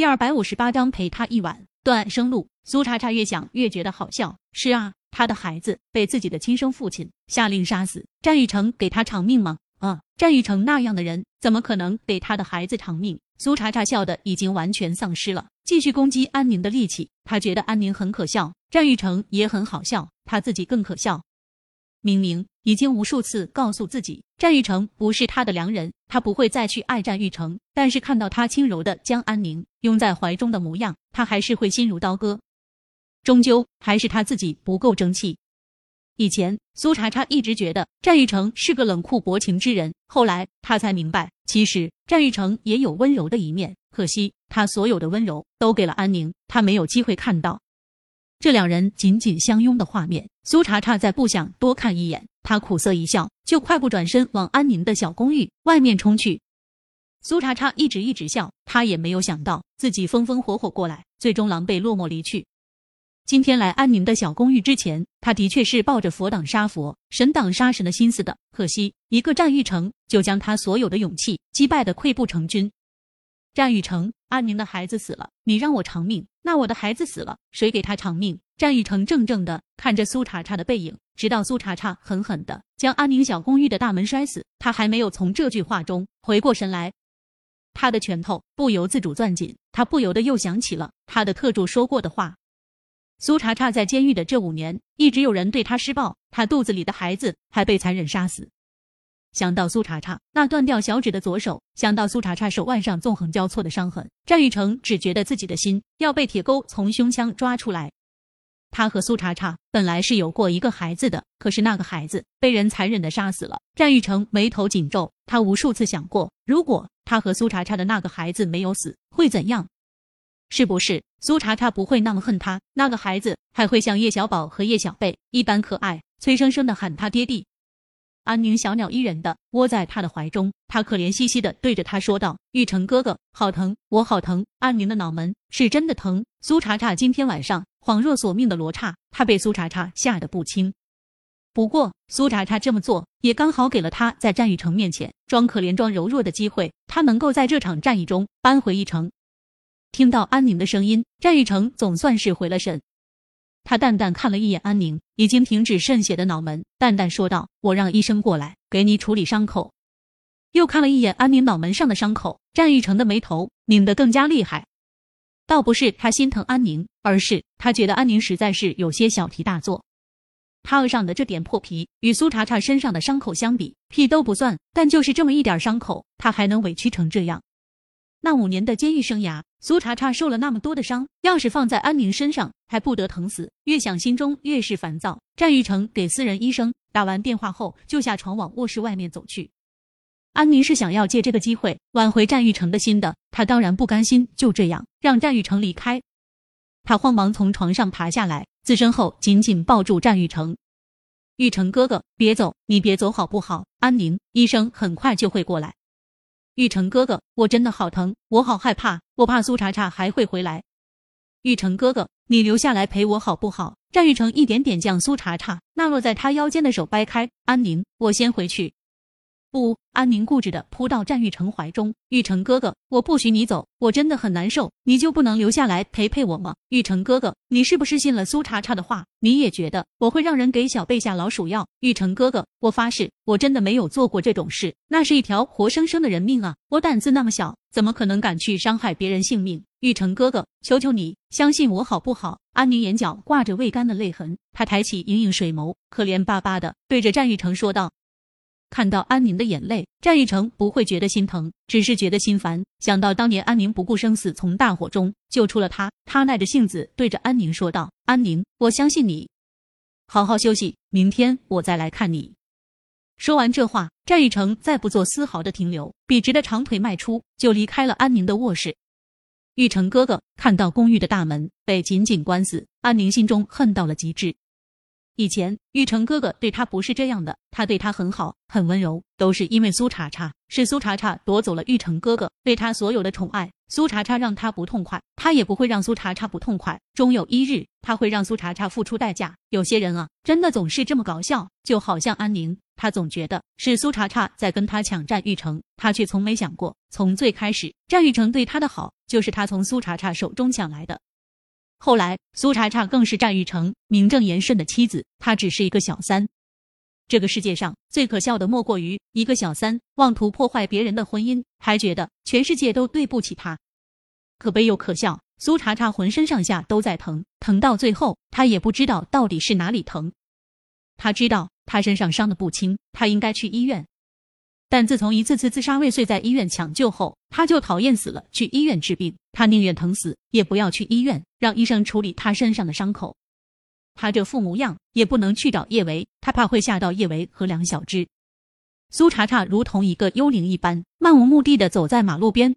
第二百五十八章陪他一晚。断生路，苏茶茶越想越觉得好笑。是啊，他的孩子被自己的亲生父亲下令杀死，战玉成给他偿命吗？啊，战玉成那样的人怎么可能给他的孩子偿命？苏茶茶笑的已经完全丧失了继续攻击安宁的力气。他觉得安宁很可笑，战玉成也很好笑，他自己更可笑。明明已经无数次告诉自己，战玉成不是他的良人，他不会再去爱战玉成。但是看到他轻柔的将安宁拥在怀中的模样，他还是会心如刀割。终究还是他自己不够争气。以前苏茶茶一直觉得战玉成是个冷酷薄情之人，后来他才明白，其实战玉成也有温柔的一面。可惜他所有的温柔都给了安宁，他没有机会看到。这两人紧紧相拥的画面，苏茶茶再不想多看一眼，他苦涩一笑，就快步转身往安宁的小公寓外面冲去。苏茶茶一直一直笑，他也没有想到自己风风火火过来，最终狼狈落寞离去。今天来安宁的小公寓之前，他的确是抱着佛挡杀佛、神挡杀神的心思的。可惜一个战玉成就将他所有的勇气击败的溃不成军。战玉成，安宁的孩子死了，你让我偿命。那我的孩子死了，谁给他偿命？战玉成怔怔的看着苏茶茶的背影，直到苏茶茶狠狠的将安宁小公寓的大门摔死，他还没有从这句话中回过神来。他的拳头不由自主攥紧，他不由得又想起了他的特助说过的话：苏茶茶在监狱的这五年，一直有人对他施暴，他肚子里的孩子还被残忍杀死。想到苏茶茶那断掉小指的左手，想到苏茶茶手腕上纵横交错的伤痕，战玉成只觉得自己的心要被铁钩从胸腔抓出来。他和苏茶茶本来是有过一个孩子的，可是那个孩子被人残忍的杀死了。战玉成眉头紧皱，他无数次想过，如果他和苏茶茶的那个孩子没有死，会怎样？是不是苏茶茶不会那么恨他？那个孩子还会像叶小宝和叶小贝一般可爱，催生生的喊他爹地？安宁小鸟依人的窝在他的怀中，他可怜兮兮的对着他说道：“玉成哥哥，好疼，我好疼。”安宁的脑门是真的疼。苏茶茶今天晚上恍若索命的罗刹，他被苏茶茶吓得不轻。不过苏茶茶这么做也刚好给了他在战玉成面前装可怜、装柔弱的机会，他能够在这场战役中扳回一城。听到安宁的声音，战玉成总算是回了神。他淡淡看了一眼安宁已经停止渗血的脑门，淡淡说道：“我让医生过来给你处理伤口。”又看了一眼安宁脑门上的伤口，战玉成的眉头拧得更加厉害。倒不是他心疼安宁，而是他觉得安宁实在是有些小题大做。他额上的这点破皮与苏茶茶身上的伤口相比，屁都不算。但就是这么一点伤口，他还能委屈成这样？那五年的监狱生涯，苏茶茶受了那么多的伤，要是放在安宁身上，还不得疼死？越想心中越是烦躁。战玉成给私人医生打完电话后，就下床往卧室外面走去。安宁是想要借这个机会挽回战玉成的心的，他当然不甘心就这样让战玉成离开。他慌忙从床上爬下来，自身后紧紧抱住战玉成。玉成哥哥，别走，你别走好不好？安宁，医生很快就会过来。玉成哥哥，我真的好疼，我好害怕，我怕苏茶茶还会回来。玉成哥哥，你留下来陪我好不好？战玉成一点点将苏茶茶那落在他腰间的手掰开。安宁，我先回去。不，安宁固执的扑到战玉成怀中。玉成哥哥，我不许你走，我真的很难受，你就不能留下来陪陪我吗？玉成哥哥，你是不是信了苏茶茶的话？你也觉得我会让人给小贝下老鼠药？玉成哥哥，我发誓，我真的没有做过这种事，那是一条活生生的人命啊！我胆子那么小，怎么可能敢去伤害别人性命？玉成哥哥，求求你相信我好不好？安宁眼角挂着未干的泪痕，他抬起盈盈水眸，可怜巴巴的对着战玉成说道。看到安宁的眼泪，战玉成不会觉得心疼，只是觉得心烦。想到当年安宁不顾生死从大火中救出了他，他耐着性子对着安宁说道：“安宁，我相信你，好好休息，明天我再来看你。”说完这话，战玉成再不做丝毫的停留，笔直的长腿迈出，就离开了安宁的卧室。玉成哥哥看到公寓的大门被紧紧关死，安宁心中恨到了极致。以前玉成哥哥对他不是这样的，他对他很好，很温柔，都是因为苏茶茶，是苏茶茶夺走了玉成哥哥对他所有的宠爱。苏茶茶让他不痛快，他也不会让苏茶茶不痛快。终有一日，他会让苏茶茶付出代价。有些人啊，真的总是这么搞笑，就好像安宁。他总觉得是苏茶茶在跟他抢占玉成，他却从没想过，从最开始战玉成对他的好，就是他从苏茶茶手中抢来的。后来，苏茶茶更是战玉成名正言顺的妻子，她只是一个小三。这个世界上最可笑的，莫过于一个小三妄图破坏别人的婚姻，还觉得全世界都对不起他。可悲又可笑，苏茶茶浑身上下都在疼，疼到最后，他也不知道到底是哪里疼。他知道他身上伤的不轻，他应该去医院。但自从一次次自杀未遂在医院抢救后，他就讨厌死了去医院治病。他宁愿疼死，也不要去医院，让医生处理他身上的伤口。他这副模样，也不能去找叶维，他怕会吓到叶维和梁小芝。苏茶茶如同一个幽灵一般，漫无目的的走在马路边。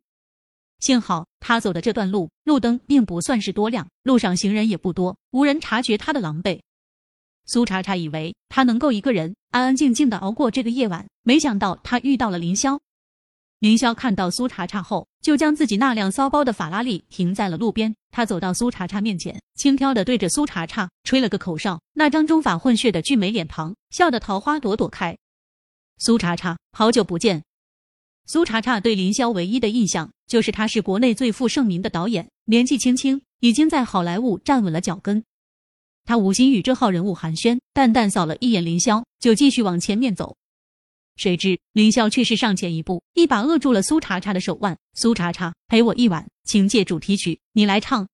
幸好他走的这段路，路灯并不算是多亮，路上行人也不多，无人察觉他的狼狈。苏茶茶以为他能够一个人安安静静的熬过这个夜晚，没想到他遇到了凌霄。凌霄看到苏茶茶后，就将自己那辆骚包的法拉利停在了路边。他走到苏茶茶面前，轻佻的对着苏茶茶吹了个口哨，那张中法混血的俊美脸庞笑得桃花朵朵开。苏茶茶，好久不见。苏茶茶对凌霄唯一的印象就是他是国内最负盛名的导演，年纪轻轻已经在好莱坞站稳了脚跟。他无心与这号人物寒暄，淡淡扫了一眼林霄，就继续往前面走。谁知林霄却是上前一步，一把扼住了苏茶茶的手腕。苏茶茶，陪我一晚，请借主题曲，你来唱。